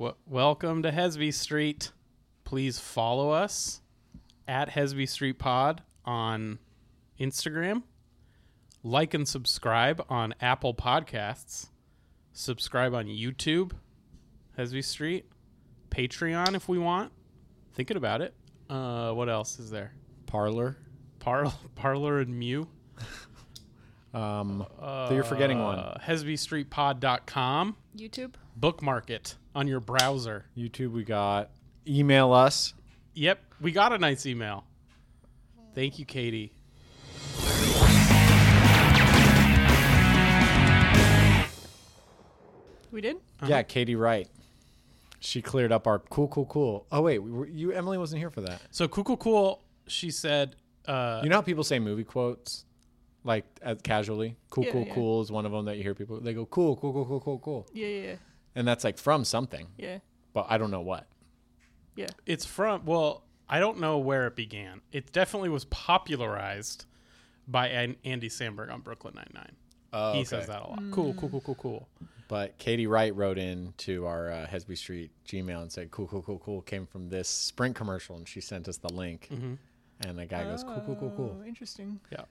W- welcome to Hesby Street. Please follow us at Hesby Street Pod on Instagram. Like and subscribe on Apple Podcasts. Subscribe on YouTube, Hesby Street. Patreon if we want. Thinking about it. Uh, what else is there? Parler. Par- Parler and Mew. Um, so you're forgetting one. Uh, HesbyStreetPod.com. YouTube. Bookmark it on your browser. YouTube, we got. Email us. Yep, we got a nice email. Thank you, Katie. We did. Uh-huh. Yeah, Katie Wright. She cleared up our cool, cool, cool. Oh wait, we were, you Emily wasn't here for that. So cool, cool, cool. She said, uh, You know how people say movie quotes, like as casually. Cool, Yeah, cool, yeah. cool is one of them that you hear people. They go cool, cool, cool, cool, cool, cool, Yeah, yeah, and that's like from something, yeah, but I don't know what. yeah. it's from. Well, I don't know where it began. It definitely was popularized by An- Andy Samberg on Brooklyn Nine Nine. Oh, He says that a lot. Cool, cool, cool, cool, cool. But Katie Wright wrote in to our uh, Hesby Street Gmail and said, "Cool, cool, cool, cool." Came from this Sprint commercial, and she sent us the link. And the guy goes, "Cool, cool, cool, cool." Oh, interesting. Yeah.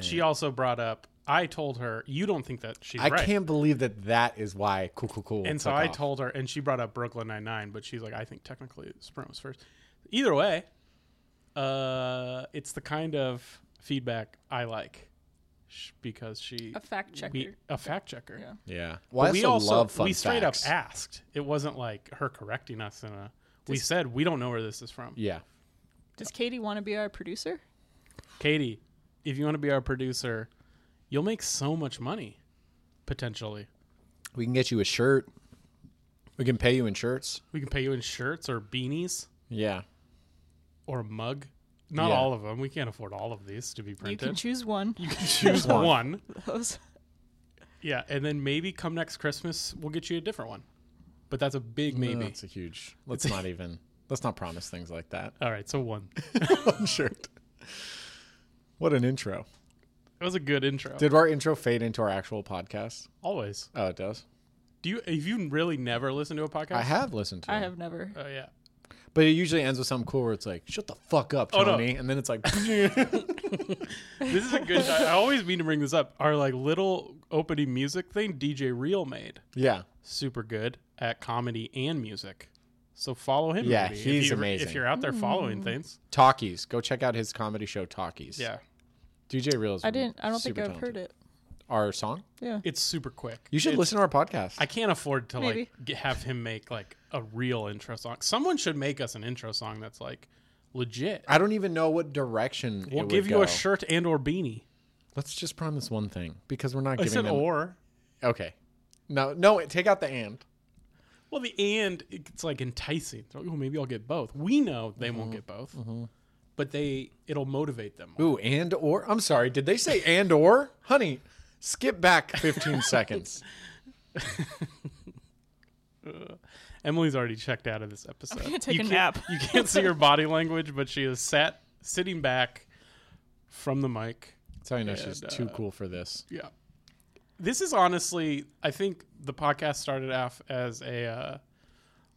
She also brought up. I told her you don't think that she's I right. can't believe that that is why "Cool, cool, cool." And so I off. told her, and she brought up Brooklyn Nine Nine, but she's like, I think technically Sprint was first. Either way, uh, it's the kind of feedback I like sh- because she A fact checker. we, a fact checker. Yeah. Yeah. Well, we also also love fun we straight facts. up asked. It wasn't like her correcting us in a. We said we don't know where this is from. Yeah. Does Katie want to be our producer? Katie, if you want to be our producer, you'll make so much money, potentially. We can get you a shirt. We can pay you in shirts. We can pay you in shirts or beanies Yeah. or a mug. Not Yeah. all of them. We can't afford all of these to be printed. You can choose one. You can choose one. one. Those. Yeah, and then maybe come next Christmas, we'll get you a different one. But that's a big maybe. That's a huge. Let's not even. Let's not promise things like that. All right, so one. One shirt. What an intro. It was a good intro. Did our intro fade into our actual podcast? Always. Oh, it does. Do you? Have you really never listened to a podcast? I have listened to I it. have never. Oh yeah. But it usually ends with something cool where it's like, shut the fuck up, Oh, no. Tony. And then it's like, This is a good. I I always mean to bring this up. Our like little opening music thing, DJ Real made, yeah. super good at comedy and music. So follow him. Yeah, maybe, if he's you- amazing. If you're out there following mm. things, Talkies. Go check out his comedy show, Talkies. yeah, DJ Reels. I didn't. I don't think I've heard it. Our song? Yeah. it's super quick. You should It's- listen to our podcast. I can't afford to Maybe. like get, have him make like a real intro song. Someone should make us an intro song that's like legit. I don't even know what direction We'll it give you go. a shirt and or beanie. Let's just promise one thing because we're not I giving said them. or. Okay. No, no, take out the and. Well, the and it's like enticing. So, oh, maybe I'll get both. We know they Mm-hmm. won't get both, but they it'll motivate them. Ooh, and or. I'm sorry. Did they say and or? Honey, skip back 15 seconds. Emily's already checked out of this episode. gonna take you a can't- nap. you can't see her body language, but she is sat sitting back from the mic. That's how you know she's And, too uh, cool for this. Yeah. This is honestly, I think the podcast started off as a uh,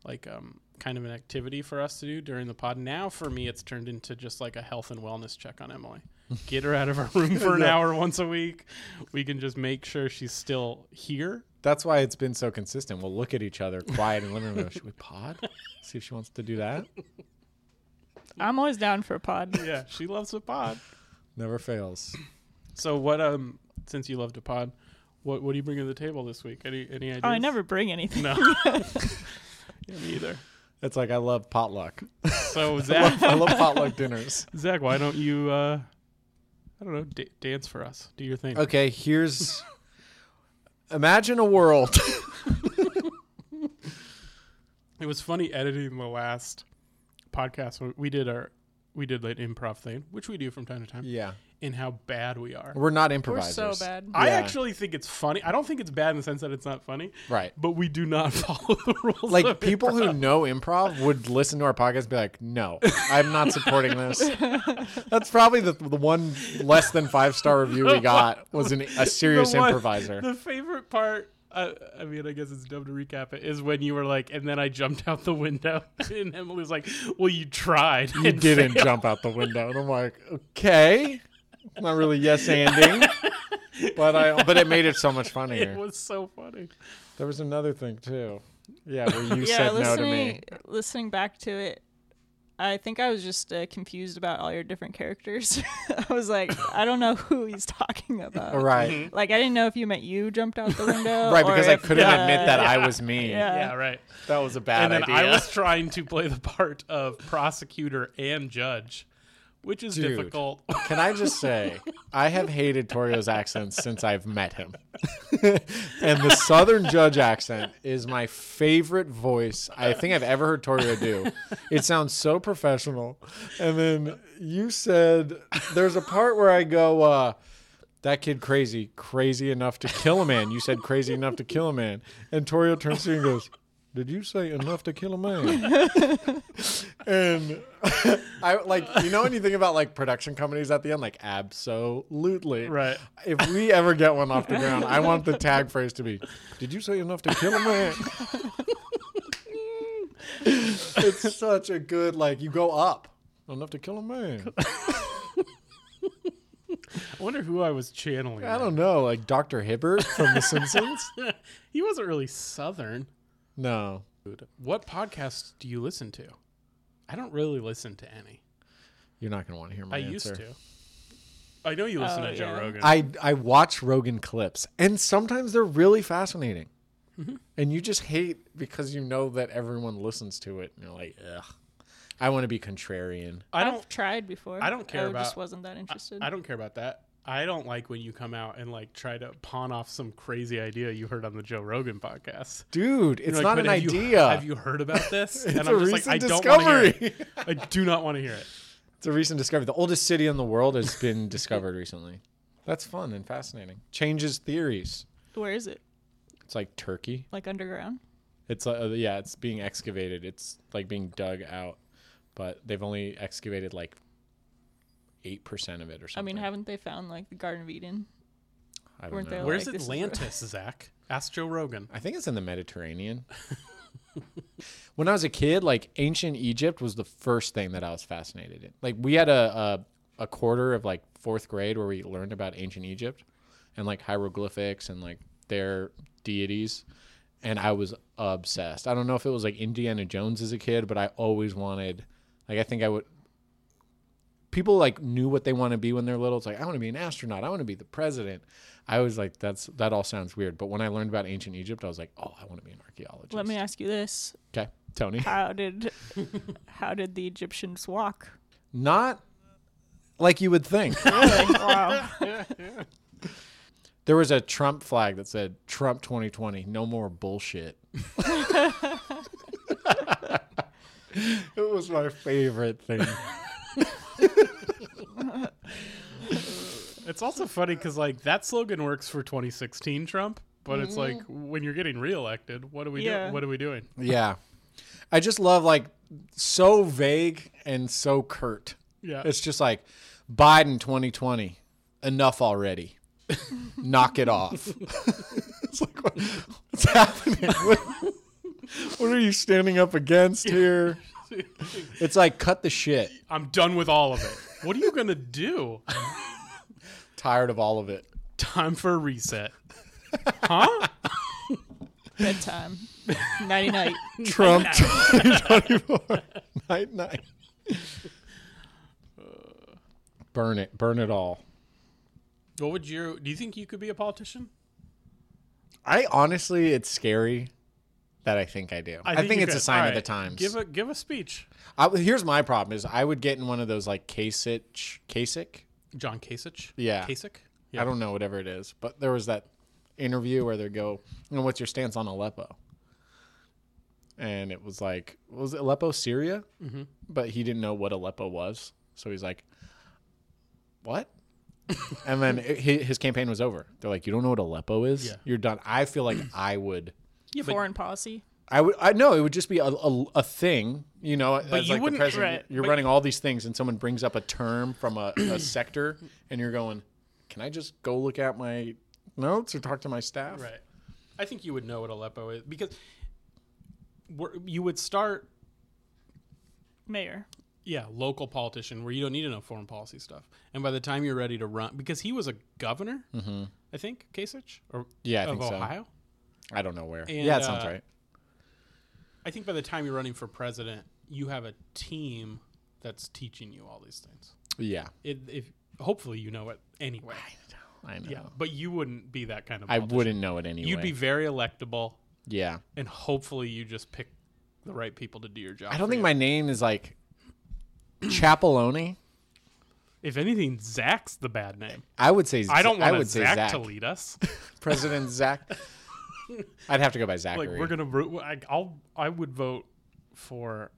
like um kind of an activity for us to do during the pod. Now for me, it's turned into just like a health and wellness check on Emily. Get her out of her room for an Yeah. hour once a week. We can just make sure she's still here. That's why it's been so consistent. We'll look at each other quiet in the living room. and go, Should we pod? See if she wants to do that. I'm always down for a pod. Yeah, she loves the pod. Never fails. So what? Um, since you love to pod, what what do you bring to the table this week? Any any ideas? Oh, I never bring anything. No. yeah, me either. It's like I love potluck. So Zach, I love potluck dinners. Zach, why don't you? uh I don't know. D- dance for us. Do your thing. Okay, here's. Imagine a world. It was funny editing the last podcast. We did our we did like improv thing, which we do from time to time, yeah, and how bad we are. we're not We're improvisers. so bad. I Yeah. actually think it's funny. I don't think it's bad in the sense that it's not funny, Right. but we do not follow the rules. Like of people improv. who know improv would listen to our podcast and be like, "No, I'm not supporting this." That's probably the the one less than five star review we got was an, a serious The one- improviser. The favorite part I, I mean, I guess it's dumb to recap it. Is when you were like, and then I jumped out the window, and Emily was like, "Well, you tried. You didn't jump out the window, and I'm like, okay, not really yes anding, but I but it made it so much funnier. It was so funny. There was another thing too. Yeah, where you yeah, said no to listening me. listening back to it, I think I was just uh, confused about all your different characters. I was like, I don't know who he's talking about. Right. Like I didn't know if you meant you jumped out the window. Right, because I couldn't uh, admit that I was me. Yeah. Yeah, right. That was a bad and then idea. I was trying to play the part of prosecutor and judge, which is Dude. difficult. Can I just say, I have hated Torio's accent since I've met him. and the Southern Judge accent is my favorite voice I think I've ever heard Torio do. It sounds so professional. And then you said, there's a part where I go, uh, that kid crazy, crazy enough to kill a man. You said crazy enough to kill a man. And Torio turns to you and goes, Did you say enough to kill a man? and I like, you know, when you think about like production companies at the end, like, absolutely. Right. If we ever get one off the ground, I want the tag phrase to be, Did you say enough to kill a man? it's such a good, like, you go up. Enough to kill a man. I wonder who I was channeling. I don't know, like Dr. Hibbert from The Simpsons? he wasn't really southern. No. What podcasts do you listen to? I don't really listen to any. You're not going to want to hear my I answer. used to. I know you listen Oh, to Joe yeah. Rogan. I I watch Rogan clips, and sometimes they're really fascinating. Mm-hmm. And you just hate because you know that everyone listens to it, and you're like, ugh. I want to be contrarian. I I've don't. tried before. I don't care I just wasn't that interested. I don't care about that. I don't like when you come out and like try to pawn off some crazy idea you heard on the Joe Rogan podcast. Dude, it's You're like, not "But an have you- idea. have you heard about this? It's and a I'm just like, I recent don't want to hear discovery. it. I do not want to hear it. it's a recent discovery. The oldest city in the world has been discovered recently. That's fun and fascinating. Changes theories. Where is it? It's like Turkey. Like underground? It's uh, yeah, it's being excavated. It's like being dug out, but they've only excavated like eight percent of it or something. I mean, haven't they found like the Garden of Eden? I don't weren't know. there, Where's like, this is Atlantis, Zach? Ask Joe Rogan. I think it's in the Mediterranean. when I was a kid, like ancient Egypt was the first thing that I was fascinated in. Like we had a a, a quarter of like fourth grade where we learned about ancient Egypt and like hieroglyphics and like their deities. And I was obsessed. I don't know if it was like Indiana Jones as a kid, but I always wanted like I think I would people like knew what they want to be when they're little. It's like I want to be an astronaut. I want to be the president. I was like, that's that all sounds weird. But when I learned about ancient Egypt, I was like, oh, I want to be an archaeologist. Let me ask you this: Okay, Tony. How did how did the Egyptians walk? Not like you would think. Really? wow. there was a Trump flag that said Trump 2020, no more bullshit. it was my favorite thing. It's also funny because like that slogan works for 2016 Trump, but it's like mm-hmm. when you're getting reelected, what are we Yeah. doing? What are we doing? Yeah. I just love like so vague and so curt. Yeah, It's just like Biden 2020. Enough already. Knock it off. it's like what, what's happening? What, what are you standing up against here? It's like cut the shit. I'm done with all of it. What are you gonna do? Tired of all of it. Time for a reset. Huh? Bedtime. Nighty night. Trump 2024. night night. Burn it. Burn it all. What would you? Do you think you could be a politician? I honestly, it's scary that I think I do. I, think, you it's a sign All of the times. Give a give a speech. I, here's my problem: is I would get in one of those like Kasich, Kasich. John Kasich. Yeah. Kasich. I don't know whatever it is, but there was that interview where they go, you know, "What's your stance on Aleppo?" And it was like, was it Aleppo Syria? Mm-hmm. But he didn't know what Aleppo was, so he's like, "What?" and then it, his campaign was over. They're like, "You don't know what Aleppo is? Yeah. You're done." I feel like I would. Yeah, Foreign policy. I would. I know it would just be a, a, a thing, you know. as you like the wouldn't- president, right, you're but- running all these things, and someone brings up a term from a, a sector, and you're going, "Can I just go look at my notes or talk to my staff?" right. I think you would know what Aleppo is because you would start, Mayor. yeah, local politician where you don't need to know foreign policy stuff. And by the time you're ready to run, because he was a governor, Mm-hmm. I think, Kasich, or Yeah, I of think so. I don't know where. And, yeah, that sounds uh, right. I think by the time you're running for president, you have a team that's teaching you all these things. Yeah, It, if hopefully you know it anyway. I know. Yeah, but you wouldn't be that kind of. I politician. wouldn't know it anyway. You'd be very electable, Yeah. and hopefully you just pick the right people to do your job. I don't think you. my name is like Chapeloni. If anything, Zach's the bad name. I would say. I don't I want would Zach, say Zach. to lead us. President Zach. I'd have to go by Zachary. like we're gonna. ro- I, I'll. I would vote for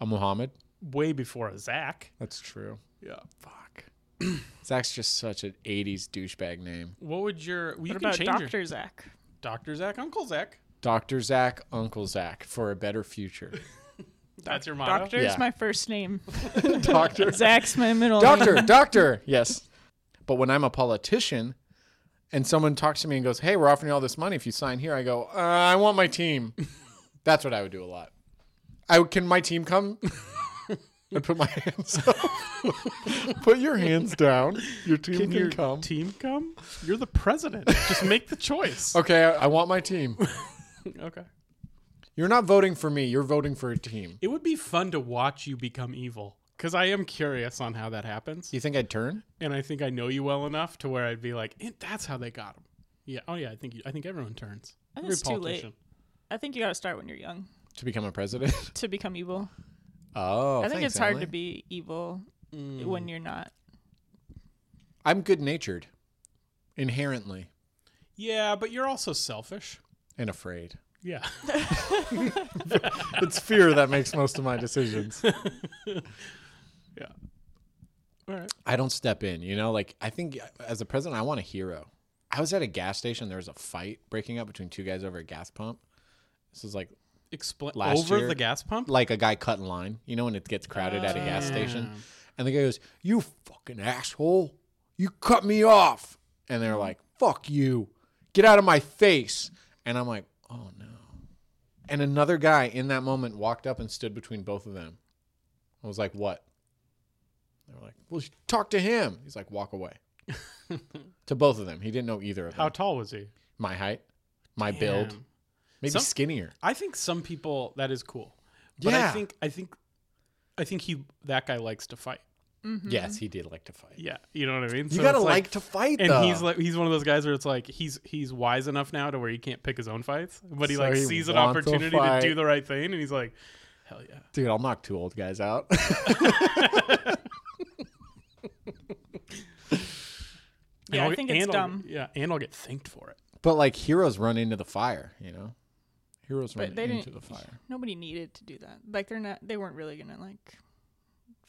a Muhammad. way before a Zach. That's true. Yeah. Fuck. Zach's just such an '80s douchebag name. What would your? Well, you What can about change your Doctor Zach? Doctor Zach, Uncle Zach. Doctor Zach, Uncle Zach, for a better future. That's your motto. Doctor Yeah. is my first name. Doctor. Zach's my middle name. doctor, name. doctor. Yes. But when I'm a politician and someone talks to me and goes, "Hey, we're offering you all this money if you sign here," I go, uh, "I want my team." That's what I would do a lot. I can my team come. I put my hands up. put your hands down. Your team Can can, your come. team come? You're the president. Just make the choice. okay, I, I want my team. Okay. You're not voting for me. You're voting for a team. It would be fun to watch you become evil because I am curious on how that happens, You think I'd turn? and I think I know you well enough to where I'd be like, eh, "That's how they got him." Yeah. Oh yeah. I think you, I think everyone turns. I think Every it's too late. I think you got to start when you're young To become a president? to become evil. Oh, I think thanks, it's hard Emily. to be evil Mm. when you're not. I'm good natured, inherently, Yeah, but you're also selfish. and afraid. Yeah. It's fear that makes most of my decisions. yeah. All right. I don't step in, you know, like I think as a president, I want a hero. I was at a gas station. There was a fight breaking up between two guys over a gas pump. This is like Explain Last over year- the gas pump. like a guy cut in line. You know when it gets crowded at a gas ah. station, and the guy goes, "You fucking asshole! You cut me off!" And they're mm-hmm. like, "Fuck you! Get out of my face!" And I'm like, "Oh no!" And another guy in that moment walked up and stood between both of them. I was like, "What?" They were like, "Well, talk to him." He's like, "Walk away." to both of them. He didn't know either of them. How tall was he? my height, my build, maybe Some- skinnier. I think some people that is cool. But I think I think I think he that guy likes to fight. Mm-hmm. Yes, he did like to fight. Yeah, you know what I mean. You So gotta it's like, to fight, and though. he's like he's one of those guys where it's like he's he's wise enough now to where he can't pick his own fights, but he So like he sees an wants to opportunity to do the right thing, and he's like, hell yeah. Dude, I'll knock two old guys out. Yeah, I'll I get- think it's and I'll- dumb. yeah, and I'll get thanked for it. but like heroes run into the fire, you know? Heroes But run they into the fire. Nobody needed to do that. Like they're not. They weren't really gonna like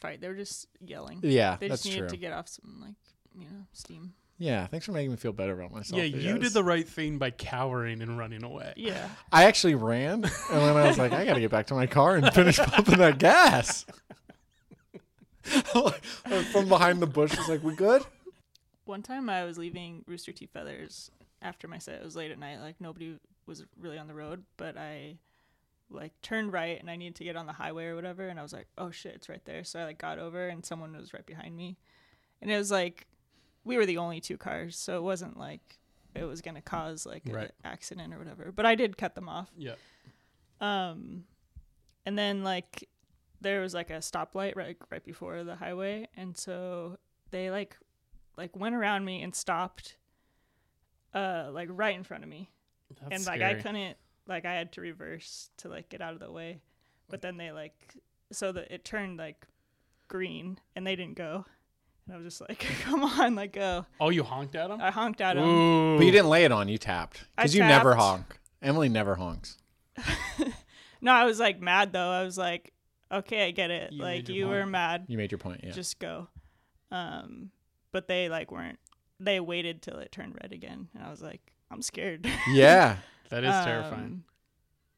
fight. They were just yelling. Yeah, They that's just needed true. to get off some like you know steam. Yeah, thanks for making me feel better about myself. yeah, you guess. did the right thing by cowering and running away. Yeah. I actually ran, and then I was like, I gotta get back to my car and finish pumping that gas. From behind the bush, was like, "We good?" One time I was leaving Rooster Teeth Feathers after my set. It was late at night. Like nobody was really on the road, but I like turned right and I needed to get on the highway or whatever. And I was like, oh shit, it's right there. So I like got over and someone was right behind me. And it was like, we were the only two cars. So it wasn't like it was going to cause like an Right. accident or whatever. But I did cut them off. Yeah. Um, and then like there was like a stoplight right right before the highway, and so they like like went around me and stopped, uh, like right in front of me, That's and like scary. I couldn't like I had to reverse to like get out of the way, but then they like so that it turned like green and they didn't go, and I was just like, come on, like go. Oh, you honked at him? I honked at them. Ooh. But you didn't lay it on. You tapped because you never honk. Emily never honks. No, I was like mad though. I was like, okay, I get it. You like made your you were mad. You made your point. Yeah. just go. Um, but they like weren't. They waited till it turned red again, and I was like, I'm scared. yeah. that is terrifying. Um,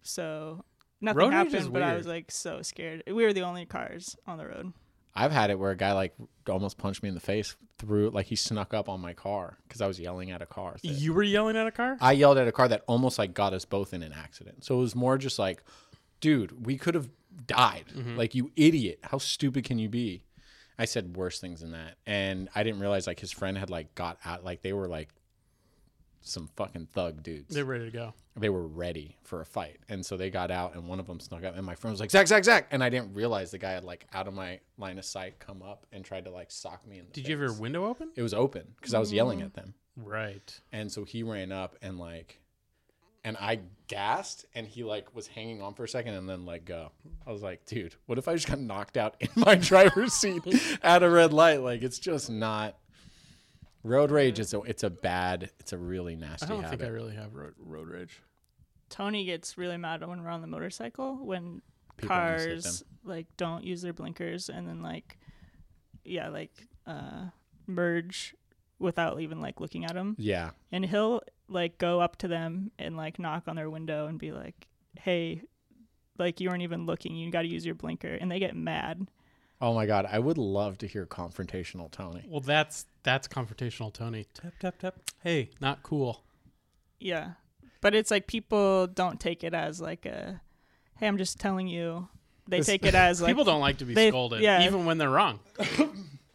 So nothing Road happened, but I was like so scared. We were the only cars on the road. I've had it where a guy like almost punched me in the face through like he snuck up on my car because I was yelling at a car. that- You were yelling at a car? I yelled at a car that almost like got us both in an accident. So it was more just like, dude, we could have died. Like you idiot. How stupid can you be? I said worse things than that. And I didn't realize like his friend had like got out like they were like some fucking thug dudes. They're ready to go. they were ready for a fight. And so they got out and one of them snuck up and my friend was like, Zach, Zach, Zach. And I didn't realize the guy had like out of my line of sight come up and tried to like sock me in the Did you have your window open? It was open because I was yelling at them. Right. And so he ran up and like, and I gasped and he like was hanging on for a second and then let go. I was like, dude, what if I just got knocked out in my driver's seat at a red light? Like, it's just not. Road rage is a, it's a bad, it's a really nasty I don't habit. think I really have road, road rage. Tony gets really mad when we're on the motorcycle when People cars like don't use their blinkers and then like yeah like uh merge without even like looking at them yeah. and he'll like go up to them and like knock on their window and be like hey like you weren't even looking you got to use your blinker and they get mad Oh my God. I would love to hear confrontational Tony. Well, that's that's confrontational, Tony. Tap tap tap. Hey, not cool. yeah but it's like people don't take it as like a hey i'm just telling you they This- take it as like People don't like to be they- scolded, yeah. even when they're wrong.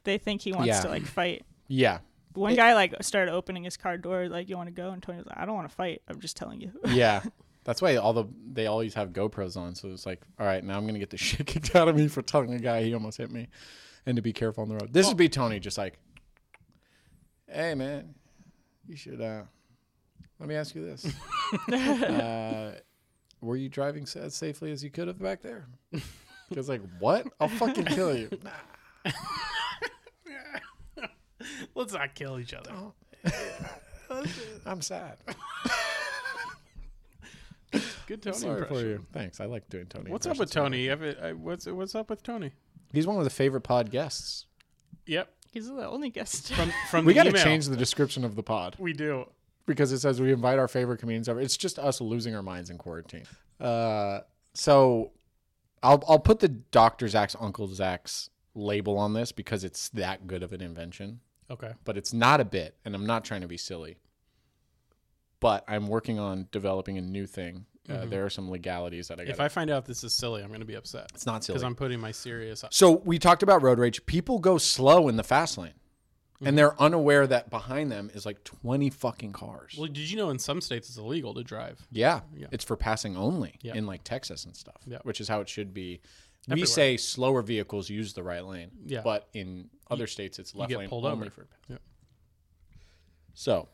they think he wants Yeah. to like fight Yeah. One It- guy like started opening his car door, like, "You want to go?" And Tony was like, "I don't want to fight. I'm just telling you." Yeah. That's why all the they always have GoPros on. So it's like, all right, now I'm gonna get the shit kicked out of me for telling a guy he almost hit me, and to be careful on the road. This would be Tony, just like, hey man, you should. uh Let me ask you this: uh, Were you driving as safely as you could have back there? Because like, what? I'll fucking kill you. Nah. Let's not kill each other. I'm sad. Good Tony Sorry for you. Thanks. I like doing Tony. What's up with impressions. Tony? You have a- uh, What's what's up with Tony? He's one of the favorite pod guests. Yep. He's the only guest. From from We the got to email. change the description of the pod. We do. because it says we invite our favorite comedians over. It's just us losing our minds in quarantine. Uh, so I'll I'll put the Doctor Zach's Uncle Zach's label on this because it's that good of an invention, Okay. but it's not a bit, and I'm not trying to be silly. But I'm working on developing a new thing. Uh, There are some legalities that I got. If I find out this is silly, I'm going to be upset it's not silly. because I'm putting my serious. So we talked about road rage. People go slow in the fast lane, and they're unaware that behind them is like 20 fucking cars. Well, did you know in some states it's illegal to drive? Yeah, Yeah. it's for passing only Yeah. in like Texas and stuff, Yeah. which is how it should be. We say slower vehicles use the right lane, Yeah. but in other states it's left lane pulled only over. for. Yeah. So,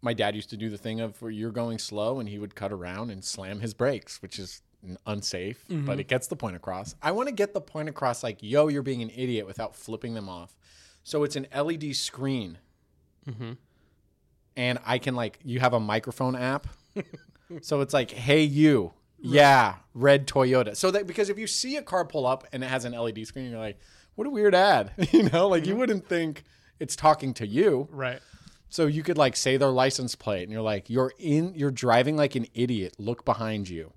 my dad used to do the thing of where you're going slow and he would cut around and slam his brakes, which is unsafe, Mm-hmm. but it gets the point across. I want to get the point across like, yo, you're being an idiot without flipping them off. So it's an LED screen. Mm-hmm. And I can like, you have a microphone app. so it's like, hey, you. Yeah, red Toyota. So that because if you see a car pull up and it has an LED screen, you're like, what a weird ad. you know, like Mm-hmm. you wouldn't think it's talking to you. Right. So you could like say their license plate and you're like, you're in, you're driving like an idiot. Look behind you.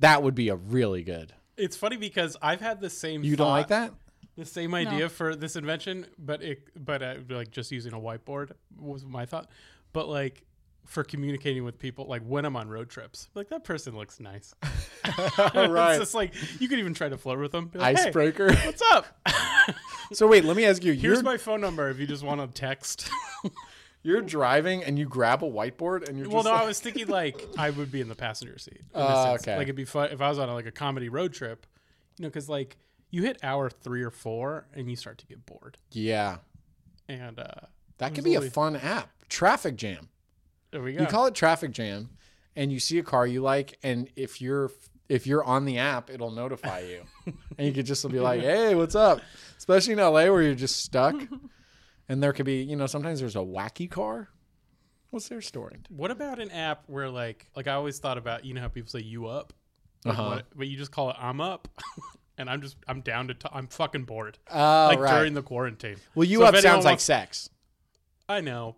That would be a really good. It's funny because I've had the same. You don't like that? The same idea for this invention, but it, but uh, like just using a whiteboard was my thought. But like for communicating with people, like when I'm on road trips, like that person looks nice. right. it's just like you could even try to flirt with them. Like, "Hey, Icebreaker. what's up? so wait, let me ask you. Here's my phone number if you just want to text. you're driving and you grab a whiteboard and you're well, just no, like, I was thinking like I would be in the passenger seat. Oh, okay. Like it'd be fun if I was on like a comedy road trip, you know, because like you hit hour three or four and you start to get bored. yeah, And uh, that could be a fun app. Traffic jam. There we go. You call it traffic jam, and you see a car you like, and if you're if you're on the app, it'll notify you, and you could just be like, "Hey, what's up?" Especially in LA where you're just stuck, and there could be, you know, sometimes there's a wacky car. What's their story? What about an app where like like I always thought about you know how people say you up, Like, Uh-huh. what- but you just call it I'm up, and I'm just I'm down to t- I'm fucking bored Oh, like right. during the quarantine. well, you So up sounds like wants- sex. I know.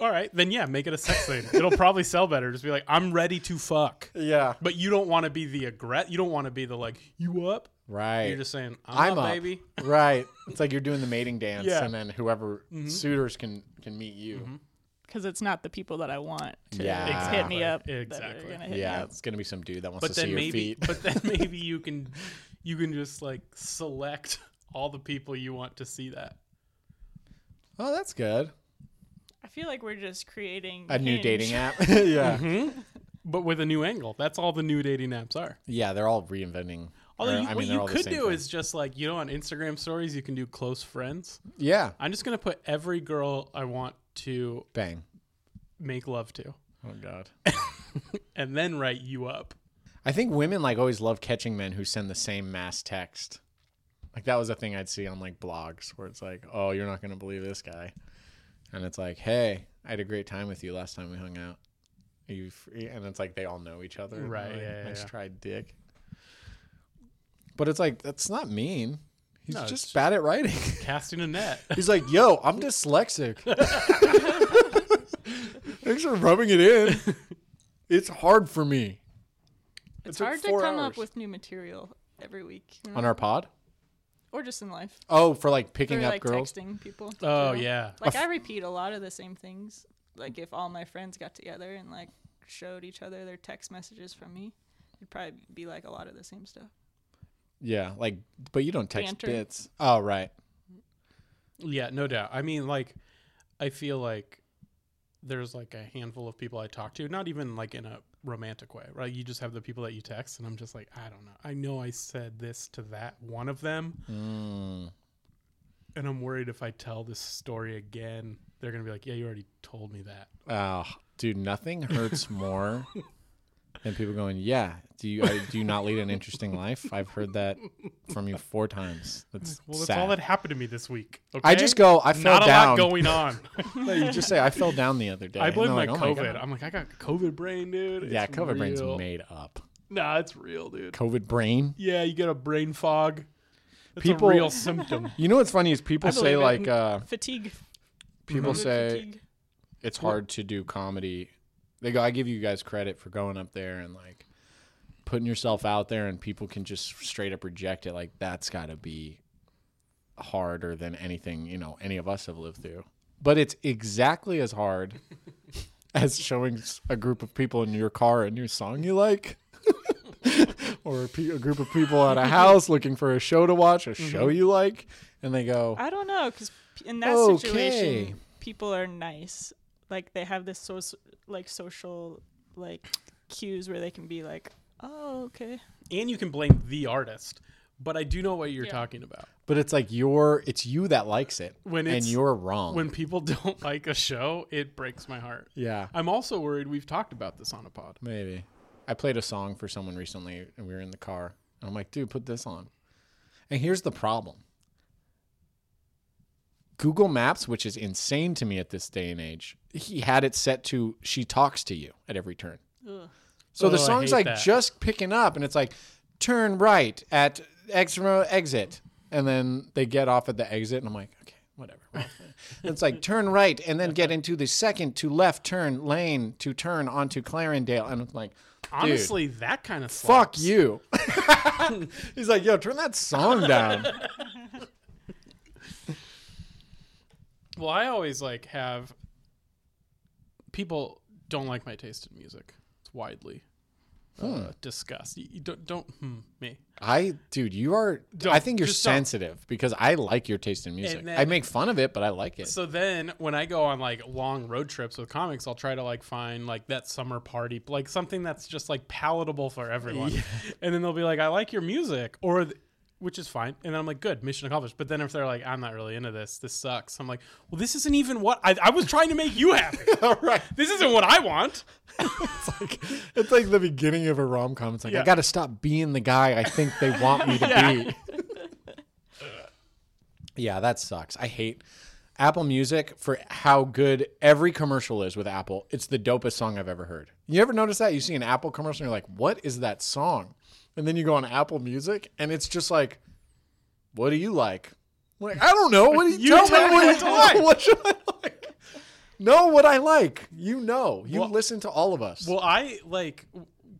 All right, then yeah, make it a sex thing. It'll probably sell better. Just be like I'm ready to fuck. Yeah. But you don't want to be the aggret. You don't want to be the like you up. Right. You're just saying, I'm, I'm up, up. baby. right. It's like you're doing the mating dance, Yeah. and then whoever Mhm. suitors can can meet you. Mhm. Because it's not the people that I want to Yeah. hit me Exactly. up. That Exactly. are hit Yeah, me up. it's gonna be some dude that wants But to see then your feet. but then maybe you can, you can just like select all the people you want to see that. oh, that's good. I feel like we're just creating A new Hinge. dating app. yeah. Mm-hmm. But with a new angle. That's all the new dating apps are. Yeah, they're all reinventing. Although or, you, I mean, what you all could do thing. is just like you know on Instagram stories you can do close friends. yeah, I'm just gonna put every girl I want to bang. make love to, Oh god. and then write you up. I think women like always love catching men who send the same mass text. Like that was a thing I'd see on like blogs where it's like, "Oh, you're not gonna believe this guy," and it's like, "Hey, I had a great time with you last time we hung out. Are you free?" And it's like they all know each other. Right, Like, yeah, yeah, Nice yeah. try, dick. But it's like that's not mean. He's No, just just- bad at writing. Casting a net. He's like, "Yo, I'm dyslexic." Thanks for rubbing it in. It's hard for me. It's took hard to come hours. up with new material every week. you know? on our pod. Or just in life. Oh, for like picking For up like girls. texting people. Oh you know? yeah. Like I repeat a lot of the same things. Like if all my friends got together and like showed each other their text messages from me, it'd probably be like a lot of the same stuff. Yeah, like, but you don't text Banter. bits. Oh, right. Yeah, no doubt. I mean, like, I feel like there's like a handful of people I talk to, not even like in a romantic way, right? You just have the people that you text, and I'm just like, I don't know. I know I said this to that one of them, Mm. and I'm worried if I tell this story again, they're gonna be like, Yeah, you already told me that. Oh, dude, nothing hurts more than people going, "Yeah, do you uh, do you not lead an interesting life?" I've heard that from you four times. That's Well, that's sad. all that happened to me this week. Okay? I just go, I fell not a lot going on. No, you just say, "I fell down the other day." I And blame they're my like, "Oh COVID. God." I'm like, I got COVID brain, dude. yeah, It's COVID brain's made up. Nah, it's real, dude. COVID brain. Yeah, you get a brain fog. That's People- a real symptom. You know what's funny is people say like, uh, Fatigue. people COVID say fatigue. it's hard to do comedy. They go, I give you guys credit for going up there and like putting yourself out there, and people can just straight up reject it. Like that's got to be harder than anything you know any of us have lived through. But it's exactly as hard as showing a group of people in your car a new song you like. or a, pe- a group of people at a house looking for a show to watch, a mm-hmm. show you like, and they go, I don't know, because in that Okay. situation, people are nice. Like they have this so like social like cues where they can be like, oh okay. and you can blame the artist. But I do know what you're Yeah. talking about. But it's like you're it's you that likes it. When and you're wrong. When people don't like a show, it breaks my heart. yeah. I'm also worried we've talked about this on a pod. Maybe. I played a song for someone recently and we were in the car. And I'm like, dude, put this on. And here's the problem. Google Maps, which is insane to me at this day and age, he had it set to she talks to you at every turn. Ugh. So the Oh, I song's like that. just picking up and it's like turn right at X exit. And then they get off at the exit and I'm like, okay, whatever. It's like turn right and then get into the second to left turn lane to turn onto Clarendale. And I'm like, dude, Honestly, that kind of fuck you. He's like, yo, turn that song down. Well, I always like have people don't like my taste in music. It's widely uh, discussed. You, you don't don't hmm, me. I, dude, you are. Don't. I think you're Just don't. sensitive because I like your taste in music. then- I make fun of it, but I like it. So then when I go on like long road trips with comics, I'll try to like find like that summer party, like something that's just like palatable for everyone. And then they'll be like, I like your music or which is fine. And then I'm like, good, mission accomplished. But then if they're like, I'm not really into this, this sucks. I'm like, well, this isn't even what I, I was trying to make you happy. All right. this isn't what I want. It's like it's like the beginning of a rom com. It's like I got to stop being the guy I think they want me to Yeah. be. yeah, that sucks. I hate Apple Music for how good every commercial is with Apple. It's the dopest song I've ever heard. You ever notice that? You see an Apple commercial and you're like, "What is that song?" And then you go on Apple Music and it's just like, "What do you like?" I'm like, I don't know. What do you, You tell, tell me me what, what you to like? like. What should I like? Know what I like. You know. You Well- listen to all of us. Well, I like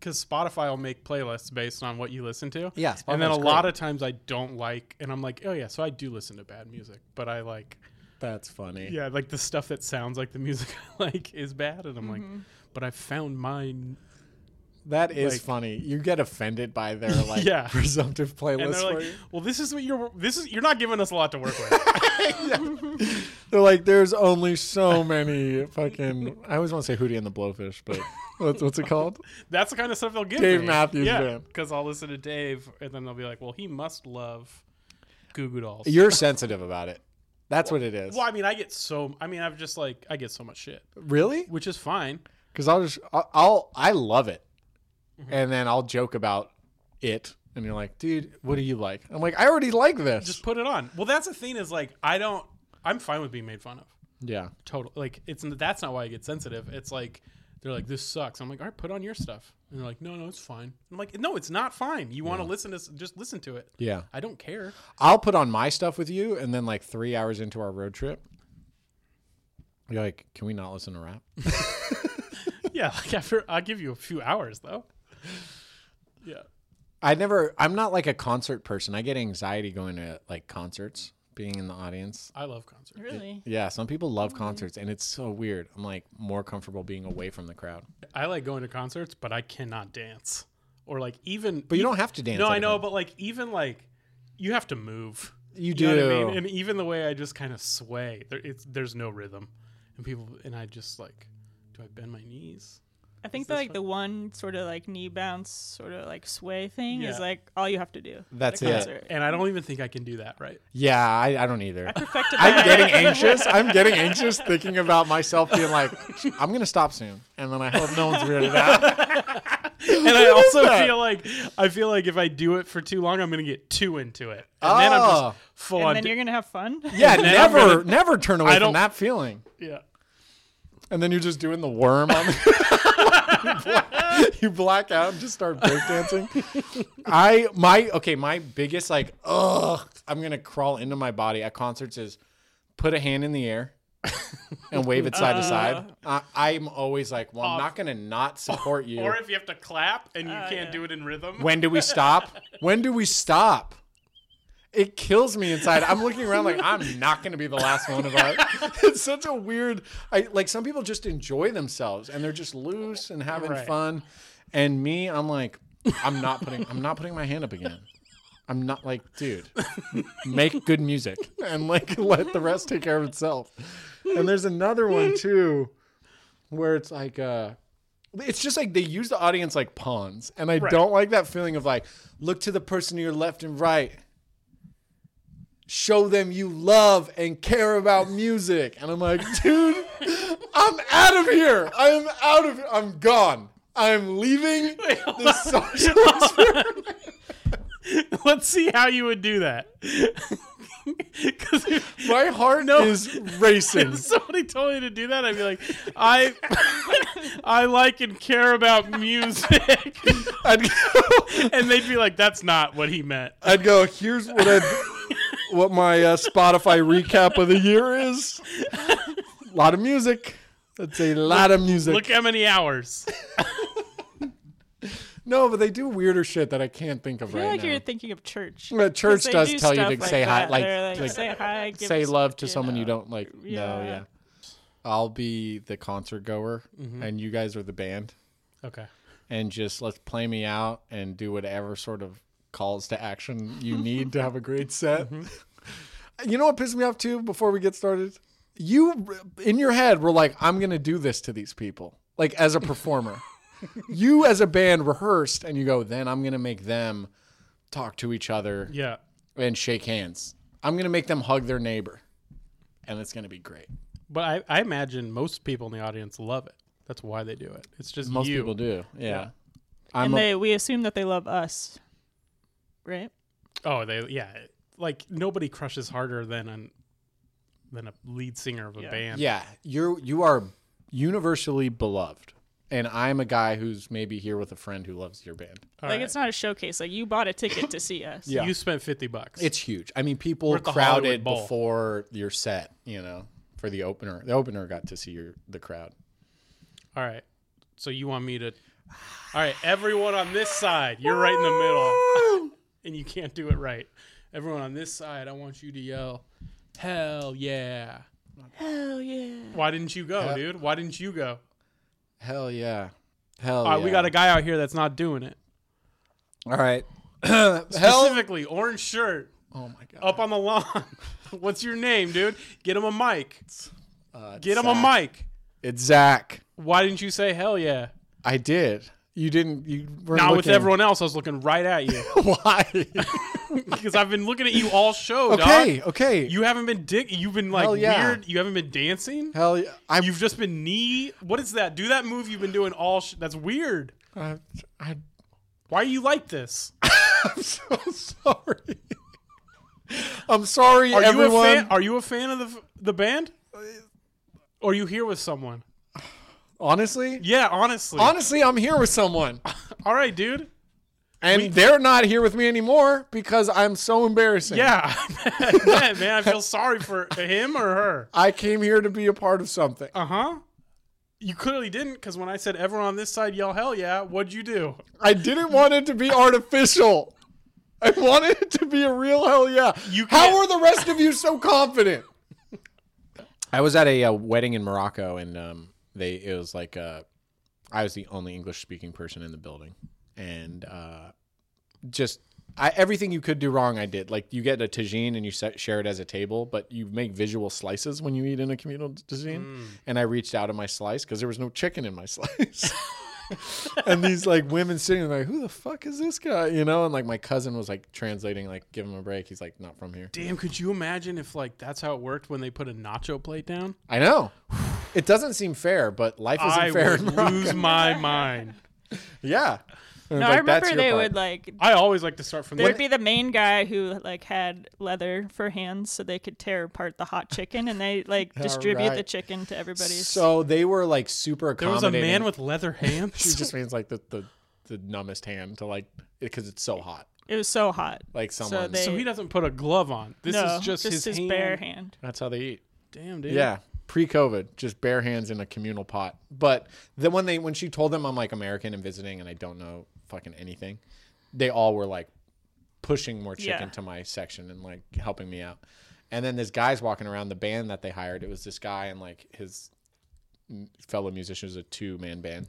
because Spotify will make playlists based on what you listen to. Yeah, and then a Spotify's lot of times I don't like, and I'm like, oh yeah, so I do listen to bad music, but I like, That's funny. yeah, like the stuff that sounds like the music I like is bad, and I'm like, mm-hmm. but I found mine, That is Like- funny. You get offended by their like Yeah. presumptive and playlist. like, you. well, this is what you're, this is you're not giving us a lot to work with. They're like, there's only so many fucking. I always want to say Hootie and the Blowfish, but what's what's it called? That's the kind of stuff they'll give Dave me. Matthews yeah, Band. because I'll listen to Dave, and then they'll be like, well, he must love Goo Goo Dolls. You're sensitive about it. That's what it is. well, I mean, I get so, I mean, I've just like, I get so much shit, Really? which is fine. Because I'll just I'll, I'll I love it, Mm-hmm. and then I'll joke about it, and you're like, dude, what do you like? I'm like, I already like this. Just put it on. Well, that's the thing is like, I don't, I'm fine with being made fun of. yeah. Total, like, it's that's not why I get sensitive. It's like they're like, this sucks. I'm like, all right, put on your stuff, and they're like, no, no, it's fine. I'm like, no, it's not fine. You want to listen to, just listen to it. Yeah. I don't care. I'll put on my stuff with you, and then like three hours into our road trip, you're like, can we not listen to rap? yeah, like after I'll give you a few hours though. Yeah. I never. I'm not like a concert person. I get anxiety going to like concerts, being in the audience. I love concerts. Really? Yeah, some people love oh, concerts, and it's so weird. I'm like more comfortable being away from the crowd. I like going to concerts, but I cannot dance. Or like even But you don't have to dance. No, I know, concert. but like even like you have to move. you You know what I mean? And even the way I just kind of sway, there, it's there's no rhythm, and people and I just like, do I bend my knees? I think Is that this like the one sort of like knee bounce, sort of like sway thing Yeah. is like all you have to do. That's a it. concert. And I don't even think I can do that right. Yeah, I, I don't either. I perfected I'm getting anxious. I'm getting anxious thinking about myself being like, I'm gonna stop soon, and then I hope no one's weirded out. And I also feel like I feel like if I do it for too long, I'm gonna get too into it, and then I'm Oh. just full and on. then di- you're gonna have fun. Yeah, never, gonna- never turn away from that feeling. yeah. And then you're just doing the worm on the You black out and just start breakdancing. I my okay, my biggest like ugh, I'm gonna crawl into my body at concerts is put a hand in the air and wave it side to side. I, I'm always like, well, I'm not gonna not support you. Or if you have to clap and you Uh, can't yeah. do it in rhythm. When do we stop? When do we stop? It kills me inside. I'm looking around like I'm not going to be the last one of our. It's such a weird. I like some people just enjoy themselves and they're just loose and having Right. fun, and me, I'm like, I'm not putting. I'm not putting my hand up again. I'm not like, dude, make good music and like let the rest take care of itself. And there's another one too, where it's like, uh, it's just like they use the audience like pawns, and I Right. don't like that feeling of like, look to the person to your left and right. Show them you love and care about music. And I'm like, dude, I'm out of here. I'm out of I'm gone. I'm leaving the social experiment. Let's see how you would do that. Because My heart is racing. if somebody told me to do that, I'd be like, I, I like and care about music, I'd go, and they'd be like, that's not what he meant. I'd go here's what I what my uh, Spotify recap of the year is. A lot of music. That's a lot of music. Look how many hours. no, but they do weirder shit that I can't think of I feel right like now. you're thinking of church. Uh, church 'Cause they does do tell you stuff to say hi, that. like, They're like, say hi, give say s- love to you someone you know. don't like. No, Yeah. yeah. I'll be the concert goer, Mm-hmm. and you guys are the band, Okay. and just let's play me out and do whatever sort of calls to action you need to have a great set. Mm-hmm. You know what pissed me off too? Before we get started, you in your head were like, "I'm gonna do this to these people," like as a performer. you as a band rehearsed, and you go, "Then I'm gonna make them talk to each other Yeah. and shake hands. I'm gonna make them hug their neighbor, and it's gonna be great." But I, I imagine most people in the audience love it. That's why they do it. It's just Most you. people do. Yeah. Yeah. I'm and a- they we assume that they love us, right? Oh, they yeah. Like nobody crushes harder than an than a lead singer of a Yeah. band. yeah, you're you are universally beloved. And I'm a guy who's maybe here with a friend who loves your band. All like right. it's not a showcase. Like you bought a ticket to see us. Yeah. You spent fifty bucks. It's huge. I mean, people We're at the Hollywood crowded before your set, you know, for the opener. The opener got to see your the crowd. all right. So you want me to? All right, everyone on this side, you're right in the middle, and you can't do it right. Everyone on this side, I want you to yell, "Hell yeah!" Hell yeah. Why didn't you go, Hell- dude? Why didn't you go? Hell yeah. Hell All right, yeah. we got a guy out here that's not doing it. All right. Hell. Specifically, orange shirt, Oh my god. up on the lawn. What's your name, dude? Get him a mic. Uh, Get him a Zach. mic. It's Zach. Why didn't you say hell yeah? I did. You didn't. You were Now with everyone else, I was looking right at you Why? because I've been looking at you all show, okay. dog. Okay. You haven't been dick. You've been like yeah. weird. You haven't been dancing. Hell yeah. I'm. You've just been knee. What is that? Do that move you've been doing all. Sh- that's weird. I, I, Why are you like this? I'm so sorry. I'm sorry, Are everyone. you a fan? Are you a fan of the the band? Uh, or are you here with someone? Honestly, Yeah, honestly. honestly, I'm here with someone, all right, dude. and We- they're not here with me anymore because I'm so embarrassing. Yeah, man, man, I feel sorry for him or her. I came here to be a part of something. Uh huh. You clearly didn't, because when I said everyone on this side yell hell yeah, what'd you do? I didn't want it to be artificial. I wanted it to be a real hell yeah. You How can't- are the rest of you so confident? I was at a, uh wedding in Morocco, and um, they it was like uh, I was the only English speaking person in the building, and uh, just I, everything you could do wrong, I did. Like you get a tagine and you set, share it as a table, but you make visual slices when you eat in a communal tagine. And I reached out in my slice because there was no chicken in my slice. and these like women sitting there like, who the fuck is this guy? You know, and like my cousin was like translating, like, give him a break. He's like, not from here. Damn, could you imagine if like that's how it worked when they put a nacho plate down? I know. It doesn't seem fair, but life isn't I fair. would lose my mind. Yeah. No, it's I remember they part. would like I always like to start from There'd the be the main guy who like had leather for hands so they could tear apart the hot chicken and they like distribute the chicken to everybody. So they were like super accommodating. There was a accommodating. man with leather hands. She just means like the, the, the numbest hand to like, because it's so hot. it was so hot. Like someone. they- so he doesn't put a glove on. This no, is just, his, hand. bare hand. that's how they eat. Damn, dude. Yeah, pre-COVID, just bare hands in a communal pot. But then when they when she told them I'm like American and visiting and I don't know fucking anything, they all were like pushing more chicken Yeah. to my section and like helping me out. And then this guy's walking around the band that they hired. It was this guy and like his fellow musicians, a two man band,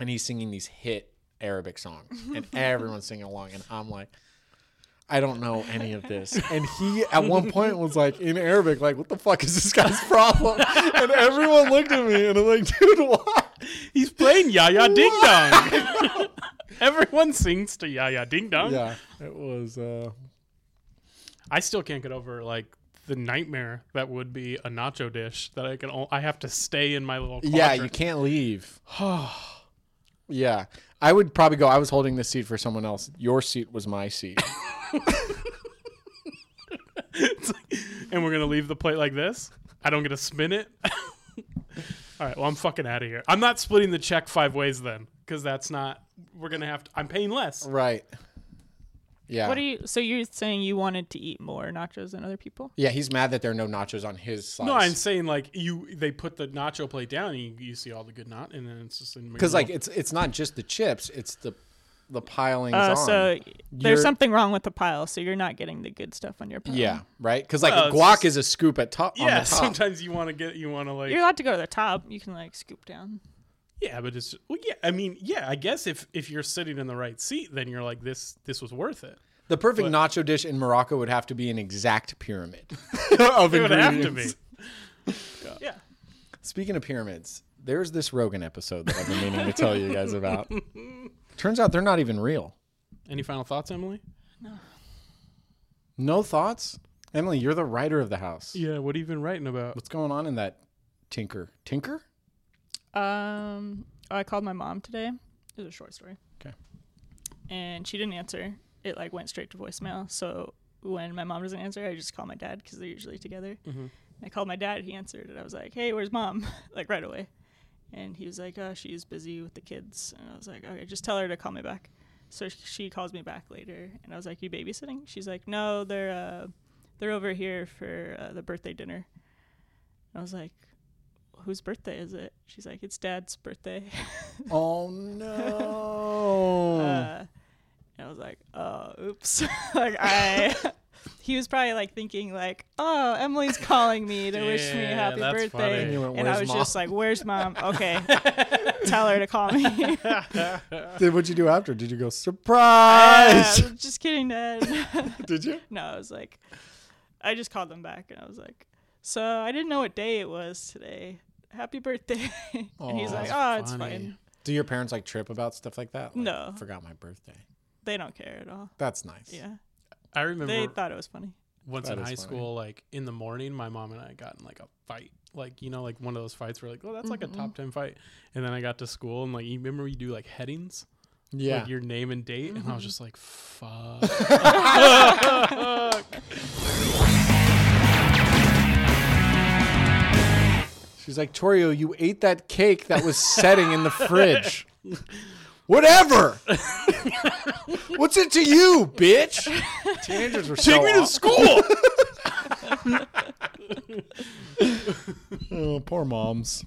and he's singing these hit Arabic songs, and everyone's singing along, and I'm like. I don't know any of this. And he at one point was like in Arabic, like, what the fuck is this guy's problem? And everyone looked at me and I'm like, dude, what? He's playing Jaja Ding Dong. Everyone sings to Jaja Ding Dong. Yeah. It was uh I still can't get over like the nightmare that would be a nacho dish that I can. o- I have to stay in my little. Yeah, you can't leave. yeah. I would probably go, I was holding this seat for someone else. Your seat was my seat. It's like- and we're gonna leave the plate like this. I don't get to spin it. All right. Well, I'm fucking out of here. I'm not splitting the check five ways then, because that's not. We're gonna have to. I'm paying less. right. Yeah. What are you? So you're saying you wanted to eat more nachos than other people? yeah, he's mad that there are no nachos on his slice. No, I'm saying like you. They put the nacho plate down, and you, you see all the good knot, and then it's just in because like it's it's not just the chips, it's the the pilings Uh, on. so there's You're- something wrong with the pile, so you're not getting the good stuff on your pile. yeah, right? Because like Well, guac just- is a scoop at top. on yeah. the top. Sometimes you want to get. You want to like. You're allowed to go to the top. You can like scoop down. Yeah, but it's well, yeah. I mean, yeah. I guess if if you're sitting in the right seat, then you're like this. This was worth it. The perfect But- nacho dish in Morocco would have to be an exact pyramid of It would have to ingredients. be. Yeah. Speaking of pyramids, there's this Rogan episode that I've been meaning to tell you guys about. Turns out they're not even real. Any final thoughts, Emily? No No thoughts? Emily, you're the writer of the house. Yeah. What have you been writing about? What's going on in that tinker? Tinker? Um, I called my mom today. It was a short story. Okay. And she didn't answer. It like went straight to voicemail. So when my mom doesn't answer, I just call my dad because they're usually together. Mhm. I called my dad. He answered, and I was like, "Hey, where's mom?" like right away. And he was like, "Oh, she's busy with the kids." And I was like, "Okay, just tell her to call me back." So she calls me back later, and I was like, "You babysitting?" She's like, "No, they're uh, they're over here for uh, the birthday dinner." I was like, whose birthday is it? She's like, it's dad's birthday. Oh no. uh, and I was like, oh, oops. like I, he was probably like thinking like, oh, Emily's calling me to wish me a happy birthday. funny. And went, And I was Mom?" just like, where's mom? Okay, tell her to call me. Then what'd you do after? Did you go Uh, surprise? just kidding, dad. Did you? no, I was like, I just called them back and I was like, so I didn't know what day it was today. Happy birthday. and he's like, that's oh, it's fine. Do your parents like trip about stuff like that? Like, No. Forgot my birthday. They don't care at all. That's nice. Yeah. I remember They thought it was funny. once That in is high funny. school, like in the morning, my mom and I got in like a fight. Like, you know, like one of those fights where like, oh, that's like a mm-hmm. top 10 fight. And then I got to school and like, you remember you do like headings? Yeah. Like your name and date? And I was mm-hmm. just like, fuck. She's like, Torio, you ate that cake that was setting in the fridge. Whatever. What's it to you, bitch? Teenagers were Take so me to school. Oh, poor moms.